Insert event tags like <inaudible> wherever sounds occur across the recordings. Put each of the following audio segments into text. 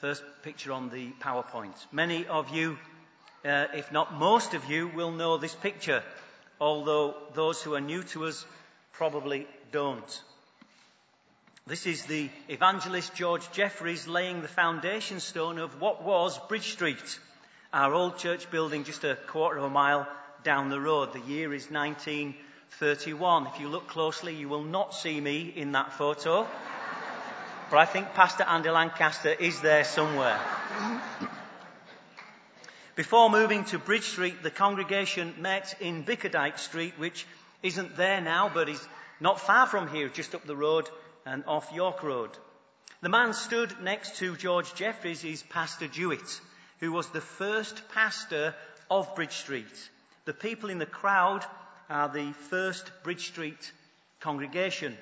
First picture on the PowerPoint. Many of you, uh, if not most of you, will know this picture, although those who are new to us probably don't. This is the evangelist George Jeffreys laying the foundation stone of what was Bridge Street, our old church building just a quarter of a mile down the road. The year is 1931. If you look closely, you will not see me in that photo. But I think Pastor Andy Lancaster is there somewhere. Before moving to Bridge Street, the congregation met in Bickerdike Street, which isn't there now, but is not far from here, just up the road and off York Road. The man stood next to George Jeffreys is Pastor Dewitt, who was the first pastor of Bridge Street. The people in the crowd are the first Bridge Street congregation.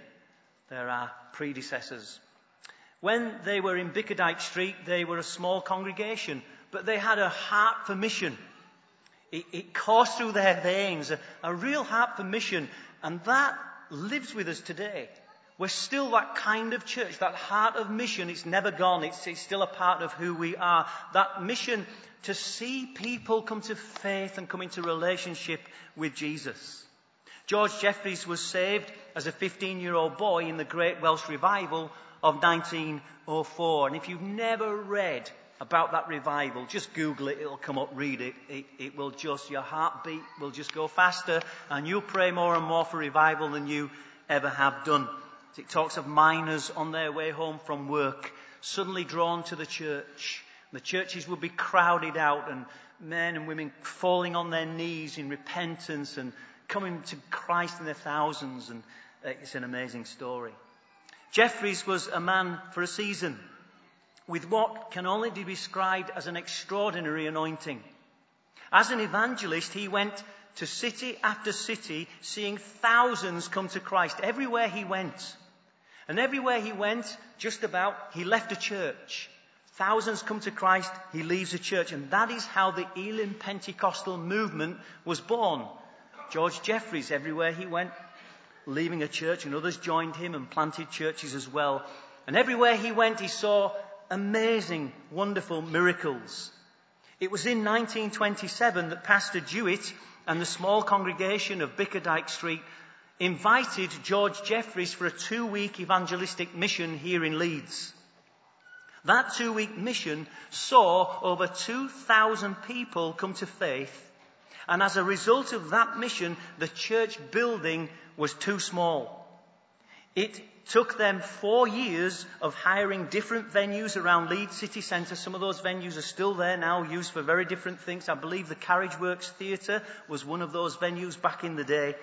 There are predecessors. When they were in Bickerdike Street, they were a small congregation, but they had a heart for mission. It, it coursed through their veins, a, a real heart for mission, and that lives with us today. We're still that kind of church, that heart of mission. It's never gone. It's, it's, still a part of who we are. That mission to see people come to faith and come into relationship with Jesus. George Jeffreys was saved as a 15 year old boy in the Great Welsh Revival of 1904. And if you've never read about that revival, just Google it, it'll come up, read it. it. It will just, your heartbeat will just go faster and you'll pray more and more for revival than you ever have done. It talks of miners on their way home from work, suddenly drawn to the church. The churches would be crowded out and men and women falling on their knees in repentance and coming to Christ in their thousands. And uh, it's an amazing story. Jeffreys was a man for a season with what can only be described as an extraordinary anointing. As an evangelist, he went to city after city, seeing thousands come to Christ everywhere he went. And everywhere he went, just about, he left a church. Thousands come to Christ, he leaves a church. And that is how the Elim Pentecostal movement was born. George Jeffreys, everywhere he went, leaving a church, and others joined him and planted churches as well. And everywhere he went, he saw amazing, wonderful miracles. It was in 1927 that Pastor Dewitt and the small congregation of Bickerdike Street invited George Jeffreys for a two week evangelistic mission here in Leeds. That two week mission saw over 2,000 people come to faith. And as a result of that mission, the church building was too small. It took them four years of hiring different venues around Leeds city centre. Some of those venues are still there now, used for very different things. I believe the Carriage Works Theatre was one of those venues back in the day.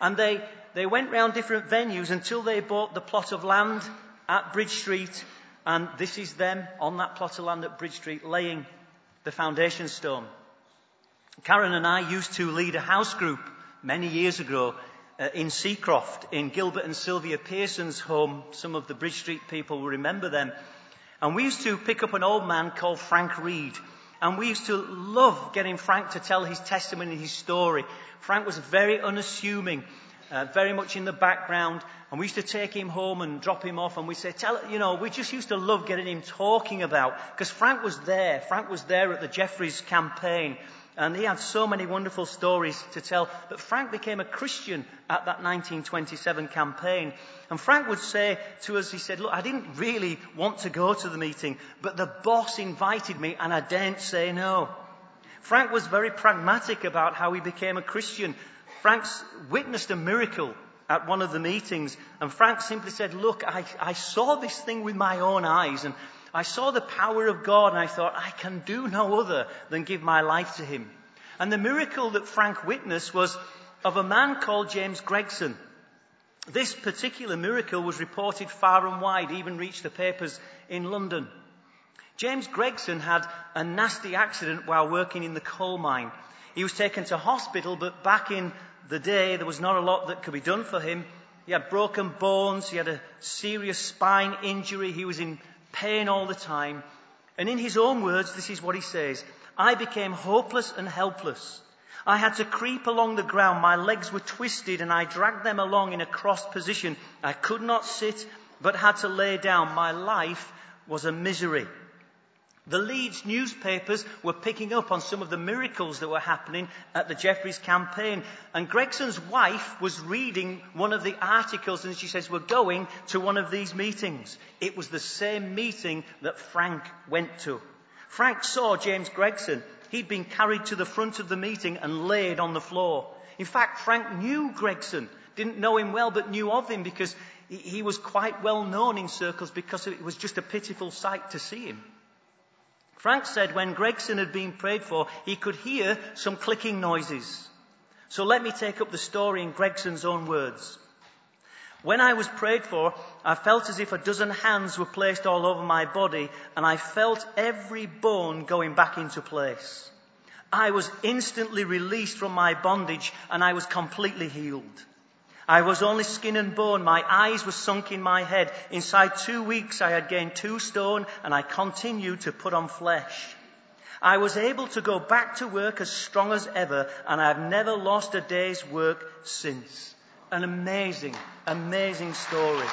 And they, they went round different venues until they bought the plot of land at Bridge Street. And this is them on that plot of land at Bridge Street laying the foundation stone. Karen and I used to lead a house group many years ago uh, in Seacroft, in Gilbert and Sylvia Pearson's home. Some of the Bridge Street people will remember them. And we used to pick up an old man called Frank Reed. And we used to love getting Frank to tell his testimony, his story. Frank was very unassuming, uh, very much in the background. And we used to take him home and drop him off. And we say, tell, you know, we just used to love getting him talking about, because Frank was there. Frank was there at the Jeffreys campaign. And he had so many wonderful stories to tell. But Frank became a Christian at that 1927 campaign. And Frank would say to us, he said, look, I didn't really want to go to the meeting, but the boss invited me and I daren't say no. Frank was very pragmatic about how he became a Christian. Frank's witnessed a miracle at one of the meetings and Frank simply said, look, I, I saw this thing with my own eyes and I saw the power of God and I thought, I can do no other than give my life to him. And the miracle that Frank witnessed was of a man called James Gregson. This particular miracle was reported far and wide, even reached the papers in London. James Gregson had a nasty accident while working in the coal mine. He was taken to hospital, but back in the day, there was not a lot that could be done for him. He had broken bones, he had a serious spine injury, he was in pain all the time. And in his own words, this is what he says. I became hopeless and helpless. I had to creep along the ground. My legs were twisted and I dragged them along in a crossed position. I could not sit, but had to lay down. My life was a misery. The Leeds newspapers were picking up on some of the miracles that were happening at the Jeffreys campaign. And Gregson's wife was reading one of the articles and she says, We're going to one of these meetings. It was the same meeting that Frank went to. Frank saw James Gregson. He'd been carried to the front of the meeting and laid on the floor. In fact, Frank knew Gregson, didn't know him well, but knew of him because he was quite well known in circles because it was just a pitiful sight to see him. Frank said when Gregson had been prayed for, he could hear some clicking noises. So let me take up the story in Gregson's own words. When I was prayed for, I felt as if a dozen hands were placed all over my body and I felt every bone going back into place. I was instantly released from my bondage and I was completely healed. I was only skin and bone. My eyes were sunk in my head. Inside two weeks, I had gained two stone and I continued to put on flesh. I was able to go back to work as strong as ever and I've never lost a day's work since. An amazing, amazing story.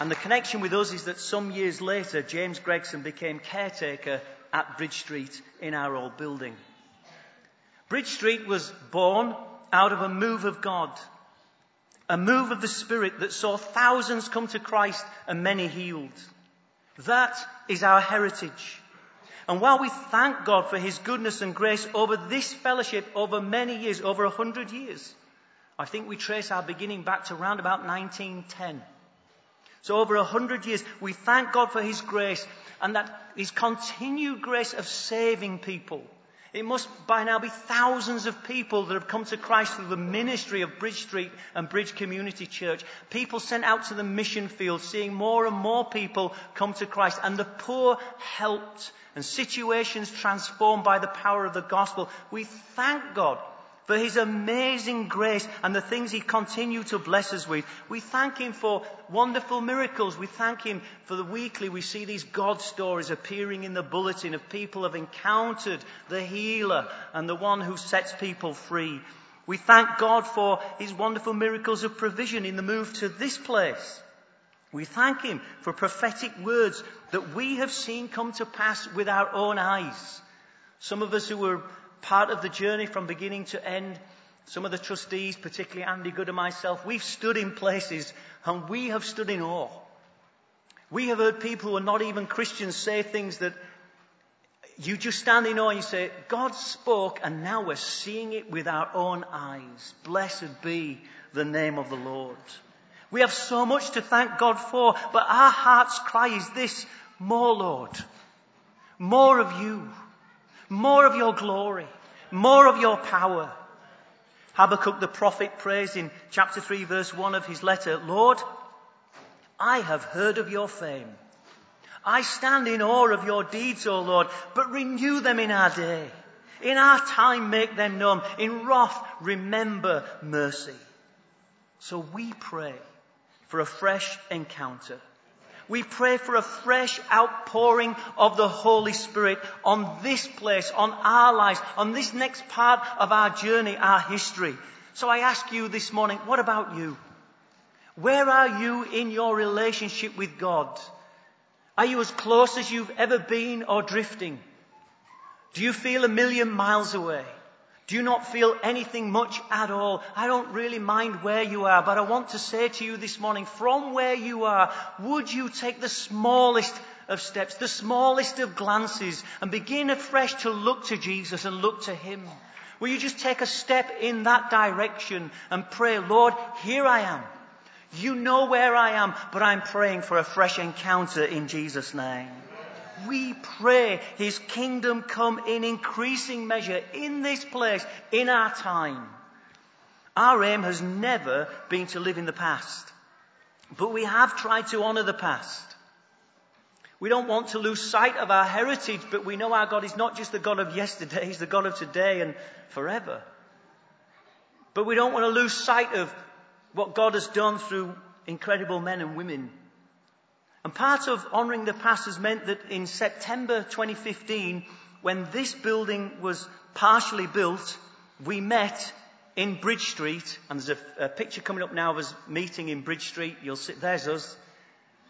And the connection with us is that some years later, James Gregson became caretaker at Bridge Street in our old building. Bridge Street was born out of a move of God, a move of the Spirit that saw thousands come to Christ and many healed. That is our heritage. And while we thank God for His goodness and grace over this fellowship over many years, over a hundred years, I think we trace our beginning back to around about 1910. So over a hundred years, we thank God for His grace and that His continued grace of saving people it must by now be thousands of people that have come to Christ through the ministry of Bridge Street and Bridge Community Church. People sent out to the mission field, seeing more and more people come to Christ, and the poor helped, and situations transformed by the power of the gospel. We thank God for His amazing grace and the things He continues to bless us with. We thank Him for wonderful miracles. We thank Him for the weekly. We see these God stories appearing in the bulletin of people have encountered the healer and the one who sets people free. We thank God for His wonderful miracles of provision in the move to this place. We thank Him for prophetic words that we have seen come to pass with our own eyes. Some of us who were part of the journey from beginning to end. Some of the trustees, particularly Andy Good and myself, we've stood in places and we have stood in awe. We have heard people who are not even Christians say things that you just stand in awe and you say, God spoke and now we're seeing it with our own eyes. Blessed be the name of the Lord. We have so much to thank God for, but our heart's cry is this, more Lord, more of you. More of your glory. More of your power. Habakkuk the prophet prays in chapter 3 verse 1 of his letter, Lord, I have heard of your fame. I stand in awe of your deeds, O Lord, but renew them in our day. In our time make them known. In wrath remember mercy. So we pray for a fresh encounter we pray for a fresh outpouring of the Holy Spirit on this place, on our lives, on this next part of our journey, our history. So I ask you this morning, what about you? Where are you in your relationship with God? Are you as close as you've ever been or drifting? Do you feel a million miles away? Do not feel anything much at all? I don't really mind where you are, but I want to say to you this morning, from where you are, would you take the smallest of steps, the smallest of glances, and begin afresh to look to Jesus and look to Him? Will you just take a step in that direction and pray, Lord, here I am. You know where I am, but I'm praying for a fresh encounter in Jesus' name we pray His kingdom come in increasing measure in this place, in our time. Our aim has never been to live in the past, but we have tried to honour the past. We don't want to lose sight of our heritage, but we know our God is not just the God of yesterday, He's the God of today and forever. But we don't want to lose sight of what God has done through incredible men and women and part of honouring the past has meant that in September 2015, when this building was partially built, we met in Bridge Street, and there's a, a picture coming up now of us meeting in Bridge Street. You'll see, there's us.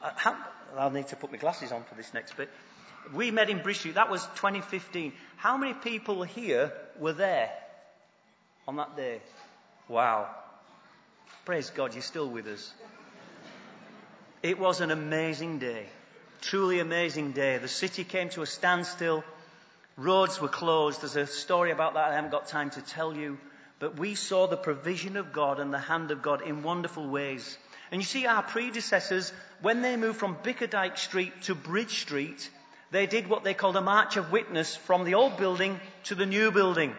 Uh, how, I'll need to put my glasses on for this next bit. We met in Bridge Street. That was 2015. How many people here were there on that day? Wow. Praise God, you're still with us. It was an amazing day. Truly amazing day. The city came to a standstill. Roads were closed. There's a story about that I haven't got time to tell you. But we saw the provision of God and the hand of God in wonderful ways. And you see, our predecessors, when they moved from Bickerdike Street to Bridge Street, they did what they called a march of witness from the old building to the new building.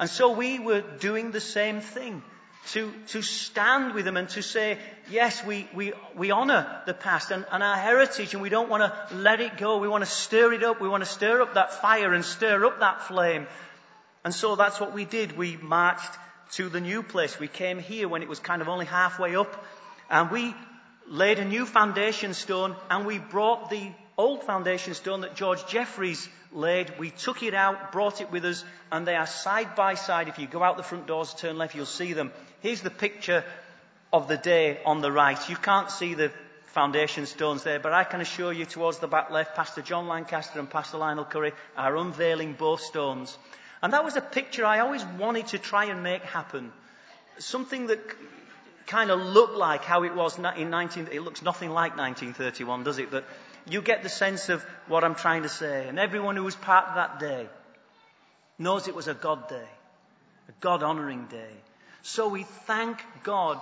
And so we were doing the same thing. To, to stand with them and to say, yes, we, we, we honour the past and, and our heritage and we don't want to let it go. We want to stir it up. We want to stir up that fire and stir up that flame. And so that's what we did. We marched to the new place. We came here when it was kind of only halfway up and we laid a new foundation stone and we brought the old foundation stone that George Jeffreys laid. We took it out, brought it with us, and they are side by side. If you go out the front doors, turn left, you'll see them. Here's the picture of the day on the right. You can't see the foundation stones there, but I can assure you towards the back left, Pastor John Lancaster and Pastor Lionel Curry are unveiling both stones. And that was a picture I always wanted to try and make happen. Something that kind of looked like how it was in 19, it looks nothing like 1931, does it? But you get the sense of what I'm trying to say. And everyone who was part of that day knows it was a God day, a God honoring day. So we thank God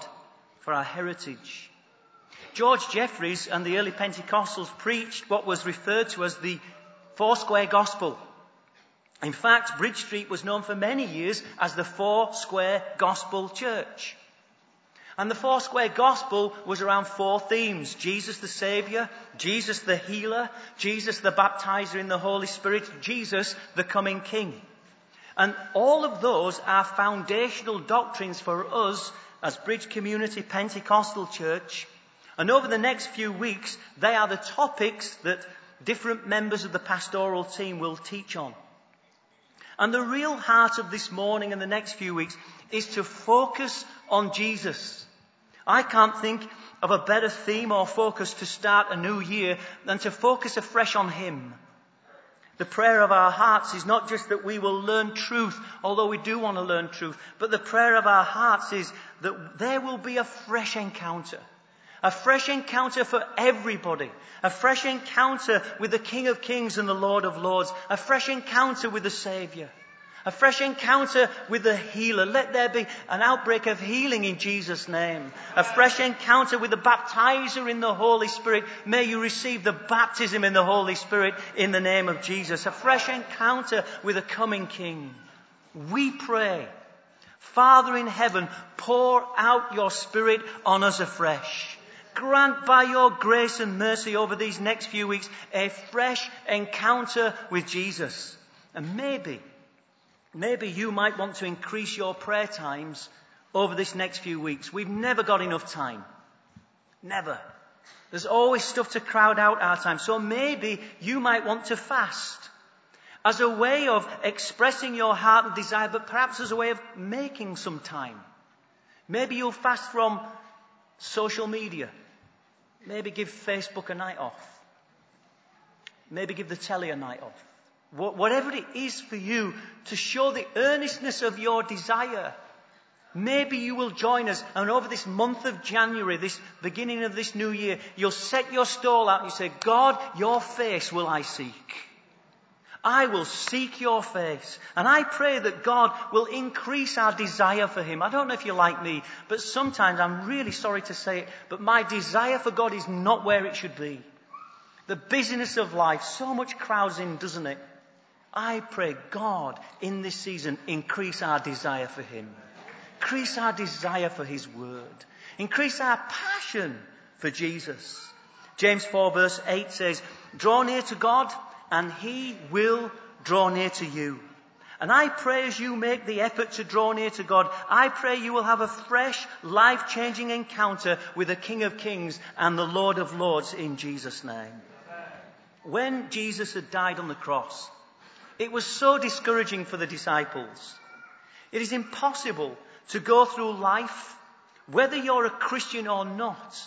for our heritage. George Jeffreys and the early Pentecostals preached what was referred to as the Four Square Gospel. In fact, Bridge Street was known for many years as the Four Square Gospel Church. And the four square gospel was around four themes. Jesus the Savior, Jesus the Healer, Jesus the Baptizer in the Holy Spirit, Jesus the coming King. And all of those are foundational doctrines for us as Bridge Community Pentecostal Church. And over the next few weeks, they are the topics that different members of the pastoral team will teach on. And the real heart of this morning and the next few weeks is to focus on Jesus. I can't think of a better theme or focus to start a new year than to focus afresh on Him. The prayer of our hearts is not just that we will learn truth, although we do want to learn truth, but the prayer of our hearts is that there will be a fresh encounter. A fresh encounter for everybody. A fresh encounter with the King of Kings and the Lord of Lords. A fresh encounter with the Saviour. A fresh encounter with the healer. Let there be an outbreak of healing in Jesus' name. A fresh encounter with the baptizer in the Holy Spirit. May you receive the baptism in the Holy Spirit in the name of Jesus. A fresh encounter with a coming King. We pray. Father in heaven, pour out your Spirit on us afresh. Grant by your grace and mercy over these next few weeks a fresh encounter with Jesus. And maybe Maybe you might want to increase your prayer times over this next few weeks. We've never got enough time. Never. There's always stuff to crowd out our time. So maybe you might want to fast as a way of expressing your heart and desire, but perhaps as a way of making some time. Maybe you'll fast from social media. Maybe give Facebook a night off. Maybe give the telly a night off. Whatever it is for you to show the earnestness of your desire. Maybe you will join us and over this month of January, this beginning of this new year, you'll set your stall out and you say, God, your face will I seek. I will seek your face. And I pray that God will increase our desire for Him. I don't know if you're like me, but sometimes I'm really sorry to say it, but my desire for God is not where it should be. The busyness of life, so much crowds in, doesn't it? I pray, God, in this season, increase our desire for Him. Increase our desire for His Word. Increase our passion for Jesus. James 4 verse 8 says, draw near to God and He will draw near to you. And I pray as you make the effort to draw near to God, I pray you will have a fresh, life-changing encounter with the King of Kings and the Lord of Lords in Jesus' name. When Jesus had died on the cross, it was so discouraging for the disciples. It is impossible to go through life, whether you're a Christian or not,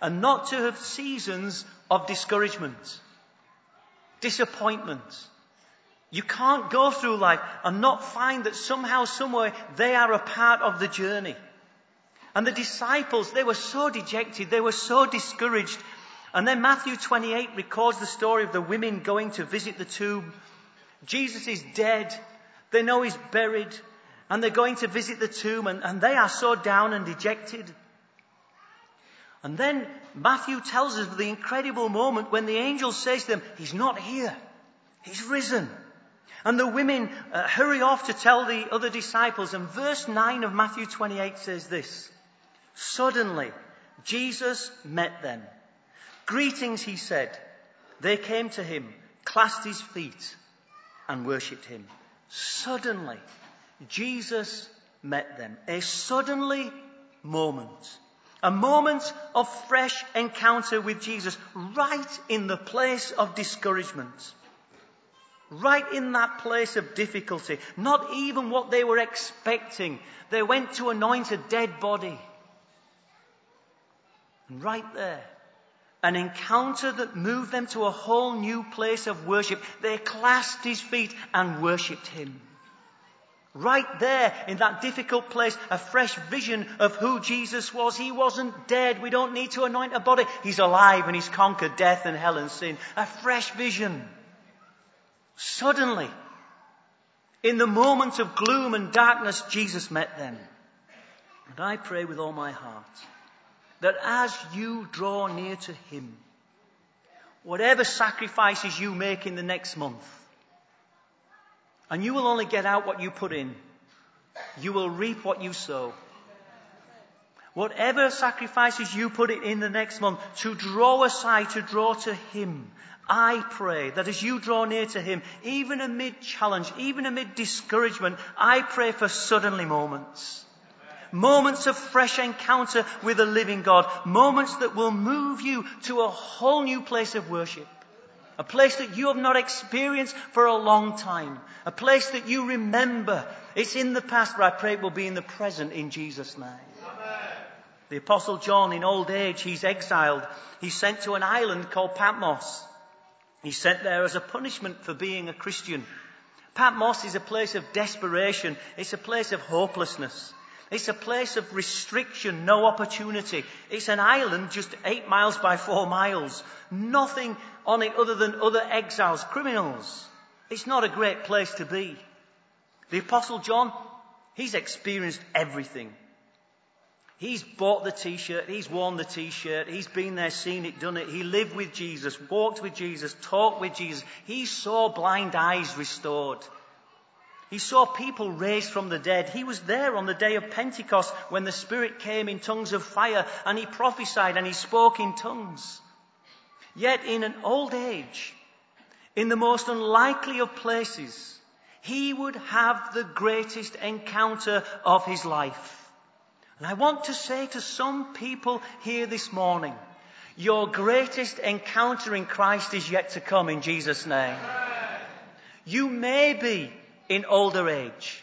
and not to have seasons of discouragement, disappointment. You can't go through life and not find that somehow, somewhere, they are a part of the journey. And the disciples, they were so dejected, they were so discouraged. And then Matthew 28 records the story of the women going to visit the tomb. Jesus is dead. They know he's buried. And they're going to visit the tomb and, and they are so down and dejected. And then Matthew tells us of the incredible moment when the angel says to them, He's not here. He's risen. And the women uh, hurry off to tell the other disciples. And verse 9 of Matthew 28 says this Suddenly, Jesus met them. Greetings, he said. They came to him, clasped his feet, and worshipped him. Suddenly, Jesus met them. A suddenly moment. A moment of fresh encounter with Jesus right in the place of discouragement. Right in that place of difficulty. Not even what they were expecting. They went to anoint a dead body. And right there, an encounter that moved them to a whole new place of worship. They clasped his feet and worshipped him. Right there in that difficult place, a fresh vision of who Jesus was. He wasn't dead. We don't need to anoint a body. He's alive and he's conquered death and hell and sin. A fresh vision. Suddenly, in the moment of gloom and darkness, Jesus met them. And I pray with all my heart that as you draw near to Him, whatever sacrifices you make in the next month, and you will only get out what you put in, you will reap what you sow. Whatever sacrifices you put in the next month to draw aside, to draw to Him, I pray that as you draw near to Him, even amid challenge, even amid discouragement, I pray for suddenly moments. Moments of fresh encounter with the living God. Moments that will move you to a whole new place of worship. A place that you have not experienced for a long time. A place that you remember. It's in the past, but I pray it will be in the present in Jesus' name. The apostle John in old age, he's exiled. He's sent to an island called Patmos. He's sent there as a punishment for being a Christian. Patmos is a place of desperation. It's a place of hopelessness. It's a place of restriction, no opportunity. It's an island just eight miles by four miles. Nothing on it other than other exiles, criminals. It's not a great place to be. The apostle John, he's experienced everything. He's bought the t-shirt, he's worn the t-shirt, he's been there, seen it, done it. He lived with Jesus, walked with Jesus, talked with Jesus. He saw blind eyes restored. He saw people raised from the dead. He was there on the day of Pentecost when the Spirit came in tongues of fire and he prophesied and he spoke in tongues. Yet in an old age, in the most unlikely of places, he would have the greatest encounter of his life. And I want to say to some people here this morning, your greatest encounter in Christ is yet to come in Jesus' name. You may be in older age.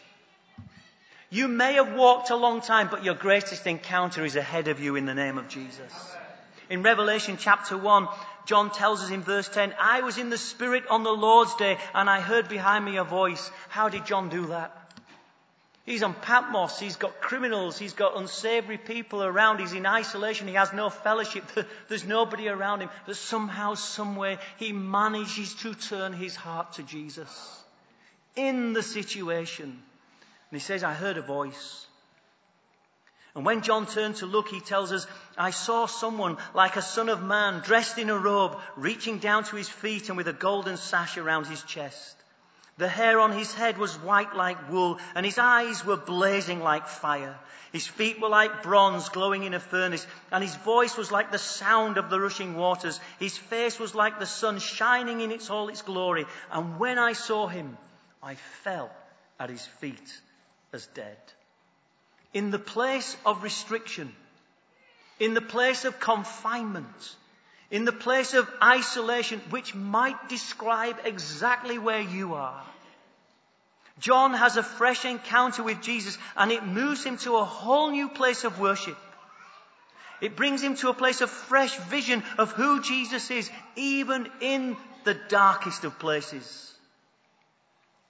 You may have walked a long time, but your greatest encounter is ahead of you in the name of Jesus. In Revelation chapter 1, John tells us in verse 10, I was in the Spirit on the Lord's day and I heard behind me a voice. How did John do that? He's on Patmos. He's got criminals. He's got unsavory people around. He's in isolation. He has no fellowship. <laughs> There's nobody around him. But somehow, somewhere, he manages to turn his heart to Jesus in the situation. And he says, I heard a voice. And when John turned to look, he tells us, I saw someone like a son of man dressed in a robe, reaching down to his feet and with a golden sash around his chest. The hair on his head was white like wool, and his eyes were blazing like fire. His feet were like bronze glowing in a furnace, and his voice was like the sound of the rushing waters. His face was like the sun shining in its all its glory. And when I saw him, I fell at his feet as dead. In the place of restriction, in the place of confinement, in the place of isolation, which might describe exactly where you are. John has a fresh encounter with Jesus and it moves him to a whole new place of worship. It brings him to a place of fresh vision of who Jesus is, even in the darkest of places.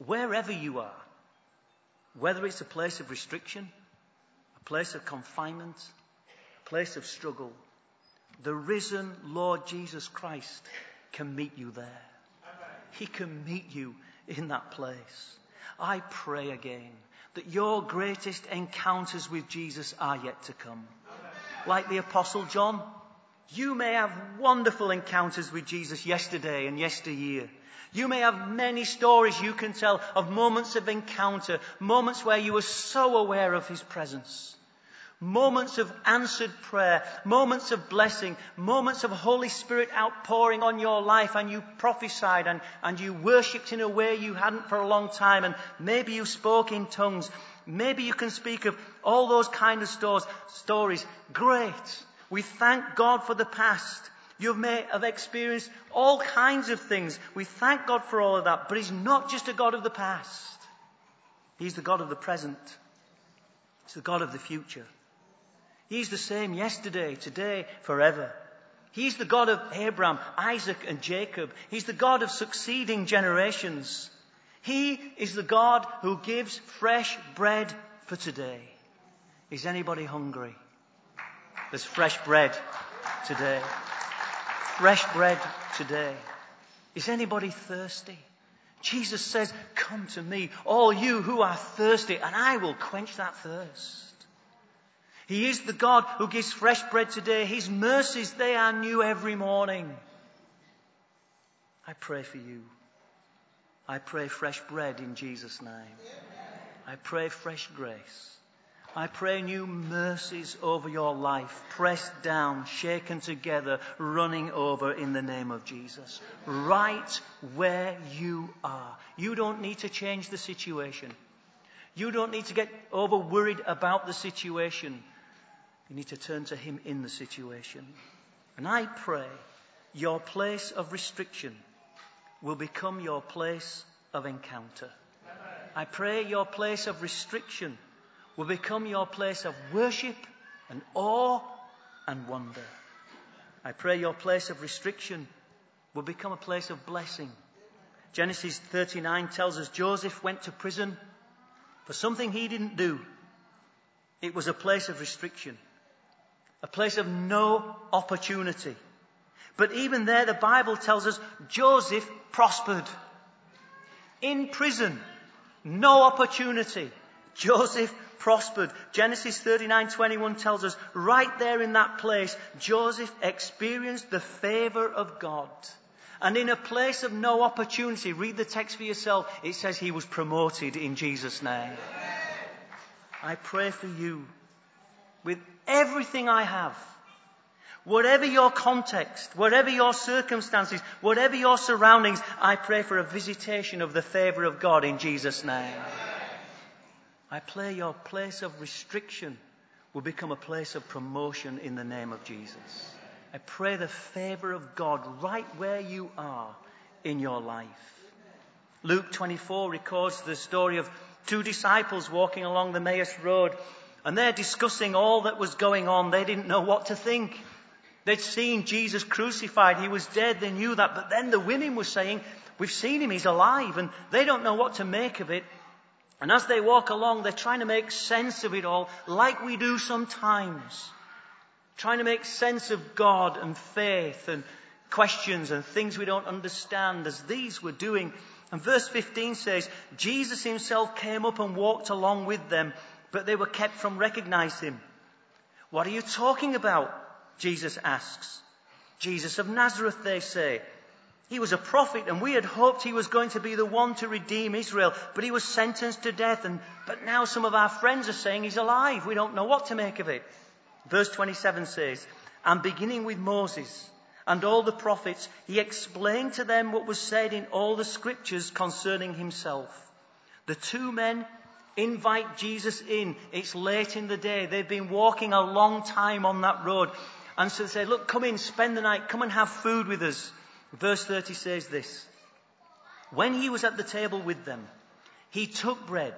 Wherever you are, whether it's a place of restriction, a place of confinement, a place of struggle, the risen Lord Jesus Christ can meet you there. He can meet you in that place. I pray again that your greatest encounters with Jesus are yet to come. Like the Apostle John, you may have wonderful encounters with Jesus yesterday and yesteryear. You may have many stories you can tell of moments of encounter, moments where you were so aware of His presence. Moments of answered prayer, moments of blessing, moments of Holy Spirit outpouring on your life and you prophesied and, and you worshipped in a way you hadn't for a long time and maybe you spoke in tongues. Maybe you can speak of all those kind of stores, stories. Great. We thank God for the past. You may have experienced all kinds of things. We thank God for all of that. But He's not just a God of the past. He's the God of the present. He's the God of the future. He's the same yesterday, today, forever. He's the God of Abraham, Isaac, and Jacob. He's the God of succeeding generations. He is the God who gives fresh bread for today. Is anybody hungry? There's fresh bread today. Fresh bread today. Is anybody thirsty? Jesus says, Come to me, all you who are thirsty, and I will quench that thirst. He is the God who gives fresh bread today. His mercies, they are new every morning. I pray for you. I pray fresh bread in Jesus' name. I pray fresh grace. I pray new mercies over your life, pressed down, shaken together, running over in the name of Jesus. Right where you are. You don't need to change the situation. You don't need to get over worried about the situation. You need to turn to Him in the situation. And I pray your place of restriction will become your place of encounter. I pray your place of restriction will become your place of worship and awe and wonder. I pray your place of restriction will become a place of blessing. Genesis 39 tells us Joseph went to prison for something he didn't do. It was a place of restriction a place of no opportunity. But even there, the Bible tells us Joseph prospered. In prison, no opportunity. Joseph prospered. Genesis 39:21 tells us right there in that place, Joseph experienced the favor of God. And in a place of no opportunity, read the text for yourself, it says he was promoted in Jesus' name. I pray for you with everything I have. Whatever your context, whatever your circumstances, whatever your surroundings, I pray for a visitation of the favor of God in Jesus' name. I pray your place of restriction will become a place of promotion in the name of Jesus. I pray the favor of God right where you are in your life. Luke 24 records the story of two disciples walking along the Emmaus Road and they're discussing all that was going on. They didn't know what to think. They'd seen Jesus crucified. He was dead. They knew that. But then the women were saying, We've seen him. He's alive. And they don't know what to make of it. And as they walk along, they're trying to make sense of it all, like we do sometimes. Trying to make sense of God and faith and questions and things we don't understand, as these were doing. And verse 15 says, Jesus himself came up and walked along with them but they were kept from recognizing him. What are you talking about? Jesus asks. Jesus of Nazareth, they say. He was a prophet and we had hoped he was going to be the one to redeem Israel, but he was sentenced to death and, but now some of our friends are saying he's alive. We don't know what to make of it. Verse 27 says, and beginning with Moses and all the prophets, he explained to them what was said in all the scriptures concerning himself. The two men Invite Jesus in. It's late in the day. They've been walking a long time on that road. And so they say, look, come in, spend the night, come and have food with us. Verse 30 says this. When he was at the table with them, he took bread.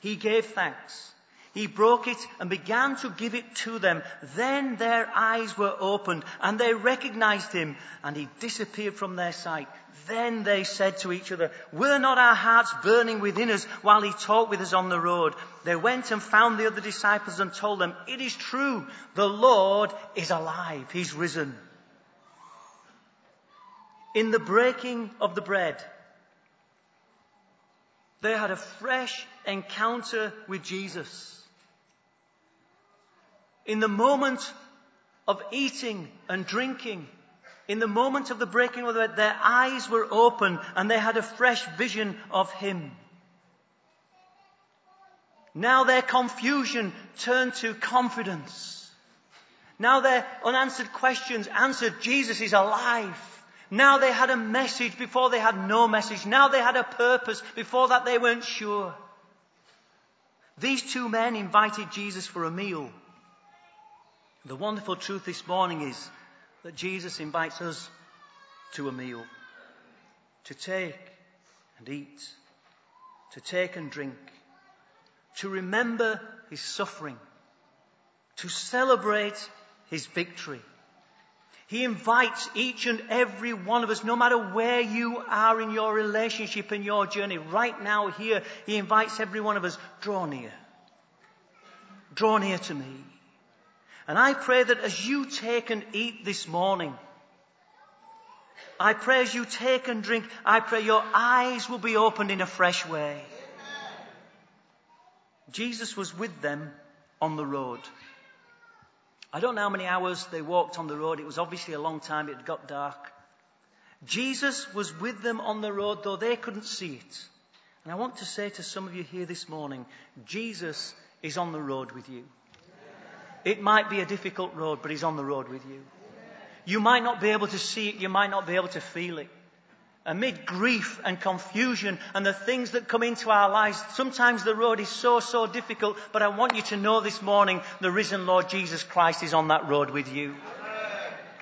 He gave thanks. He broke it and began to give it to them. Then their eyes were opened and they recognized him and he disappeared from their sight. Then they said to each other, were not our hearts burning within us while he talked with us on the road? They went and found the other disciples and told them, it is true, the Lord is alive. He's risen. In the breaking of the bread, they had a fresh encounter with Jesus. In the moment of eating and drinking, in the moment of the breaking of the bread, their eyes were open and they had a fresh vision of Him. Now their confusion turned to confidence. Now their unanswered questions answered, Jesus is alive. Now they had a message before they had no message. Now they had a purpose. Before that they weren't sure. These two men invited Jesus for a meal. The wonderful truth this morning is that Jesus invites us to a meal, to take and eat, to take and drink, to remember his suffering, to celebrate his victory. He invites each and every one of us, no matter where you are in your relationship and your journey, right now here, He invites every one of us, draw near. Draw near to me. And I pray that as you take and eat this morning, I pray as you take and drink, I pray your eyes will be opened in a fresh way. Jesus was with them on the road. I don't know how many hours they walked on the road. It was obviously a long time. It got dark. Jesus was with them on the road, though they couldn't see it. And I want to say to some of you here this morning, Jesus is on the road with you. It might be a difficult road, but He's on the road with you. You might not be able to see it, you might not be able to feel it. Amid grief and confusion and the things that come into our lives, sometimes the road is so, so difficult, but I want you to know this morning the risen Lord Jesus Christ is on that road with you.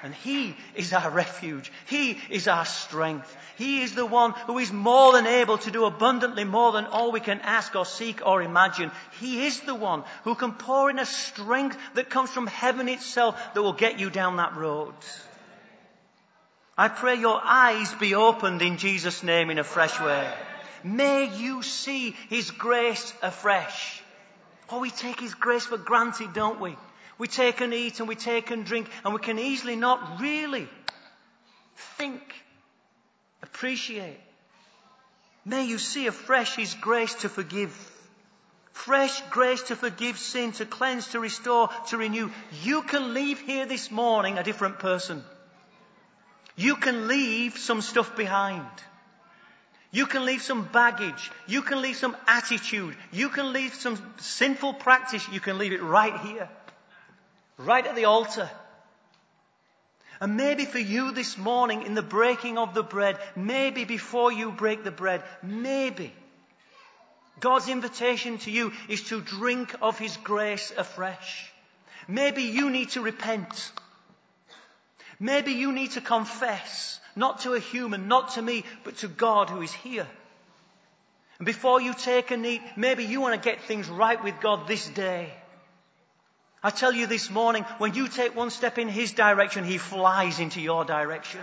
And He is our refuge. He is our strength. He is the one who is more than able to do abundantly more than all we can ask or seek or imagine. He is the one who can pour in a strength that comes from heaven itself that will get you down that road. I pray your eyes be opened in Jesus' name in a fresh way. May you see His grace afresh. Oh, we take His grace for granted, don't we? We take and eat and we take and drink and we can easily not really think, appreciate. May you see afresh His grace to forgive. Fresh grace to forgive sin, to cleanse, to restore, to renew. You can leave here this morning a different person. You can leave some stuff behind. You can leave some baggage. You can leave some attitude. You can leave some sinful practice. You can leave it right here right at the altar. And maybe for you this morning in the breaking of the bread, maybe before you break the bread, maybe God's invitation to you is to drink of His grace afresh. Maybe you need to repent. Maybe you need to confess, not to a human, not to me, but to God who is here. And before you take a knee, maybe you want to get things right with God this day. I tell you this morning, when you take one step in His direction, He flies into your direction.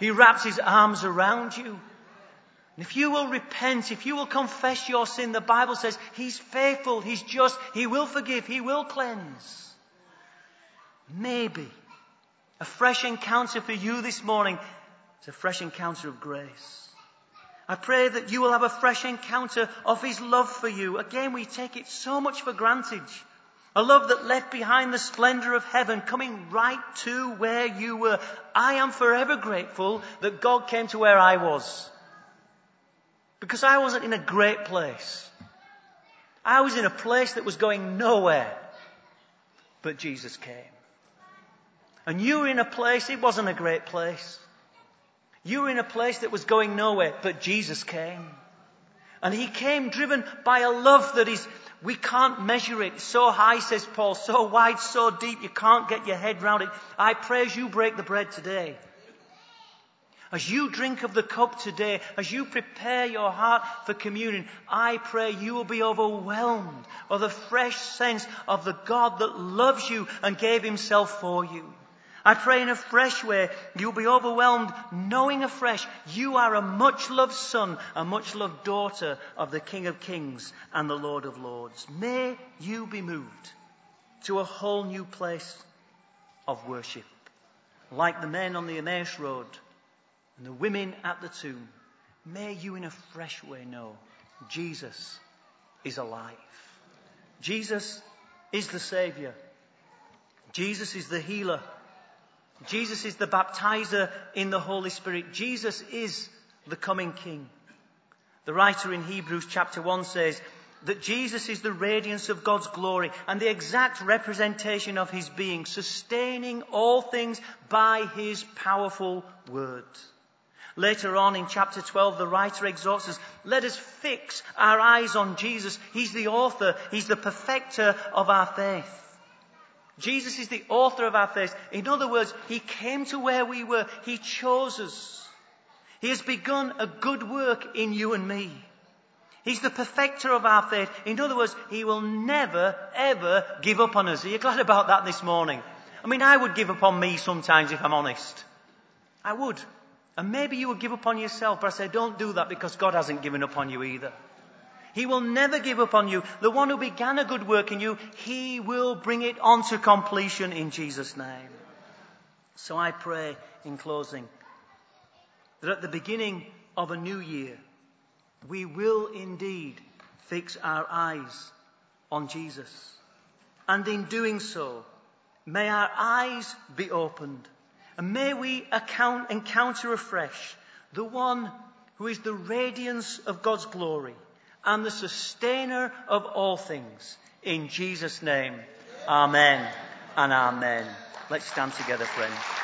He wraps His arms around you. And if you will repent, if you will confess your sin, the Bible says He's faithful, He's just, He will forgive, He will cleanse. Maybe a fresh encounter for you this morning is a fresh encounter of grace. I pray that you will have a fresh encounter of His love for you. Again, we take it so much for granted. A love that left behind the splendor of heaven, coming right to where you were. I am forever grateful that God came to where I was. Because I wasn't in a great place. I was in a place that was going nowhere. But Jesus came. And you were in a place, it wasn't a great place. You were in a place that was going nowhere, but Jesus came. And he came driven by a love that is we can't measure it. So high, says Paul, so wide, so deep, you can't get your head round it. I pray as you break the bread today. As you drink of the cup today, as you prepare your heart for communion, I pray you will be overwhelmed with the fresh sense of the God that loves you and gave himself for you. I pray in a fresh way you'll be overwhelmed knowing afresh you are a much loved son, a much loved daughter of the King of Kings and the Lord of Lords. May you be moved to a whole new place of worship. Like the men on the Emmaus Road and the women at the tomb, may you in a fresh way know Jesus is alive. Jesus is the Savior. Jesus is the healer. Jesus is the baptizer in the Holy Spirit. Jesus is the coming King. The writer in Hebrews chapter 1 says that Jesus is the radiance of God's glory and the exact representation of his being, sustaining all things by his powerful word. Later on in chapter 12, the writer exhorts us, let us fix our eyes on Jesus. He's the author, he's the perfecter of our faith. Jesus is the author of our faith. In other words, He came to where we were. He chose us. He has begun a good work in you and me. He's the perfecter of our faith. In other words, He will never, ever give up on us. Are you glad about that this morning? I mean, I would give up on me sometimes if I'm honest. I would. And maybe you would give up on yourself, but I say don't do that because God hasn't given up on you either. He will never give up on you. The one who began a good work in you, He will bring it on to completion in Jesus' name. So I pray in closing that at the beginning of a new year, we will indeed fix our eyes on Jesus. And in doing so, may our eyes be opened and may we account, encounter afresh the one who is the radiance of God's glory and the sustainer of all things. In Jesus' name, Amen and Amen. Let's stand together, friends.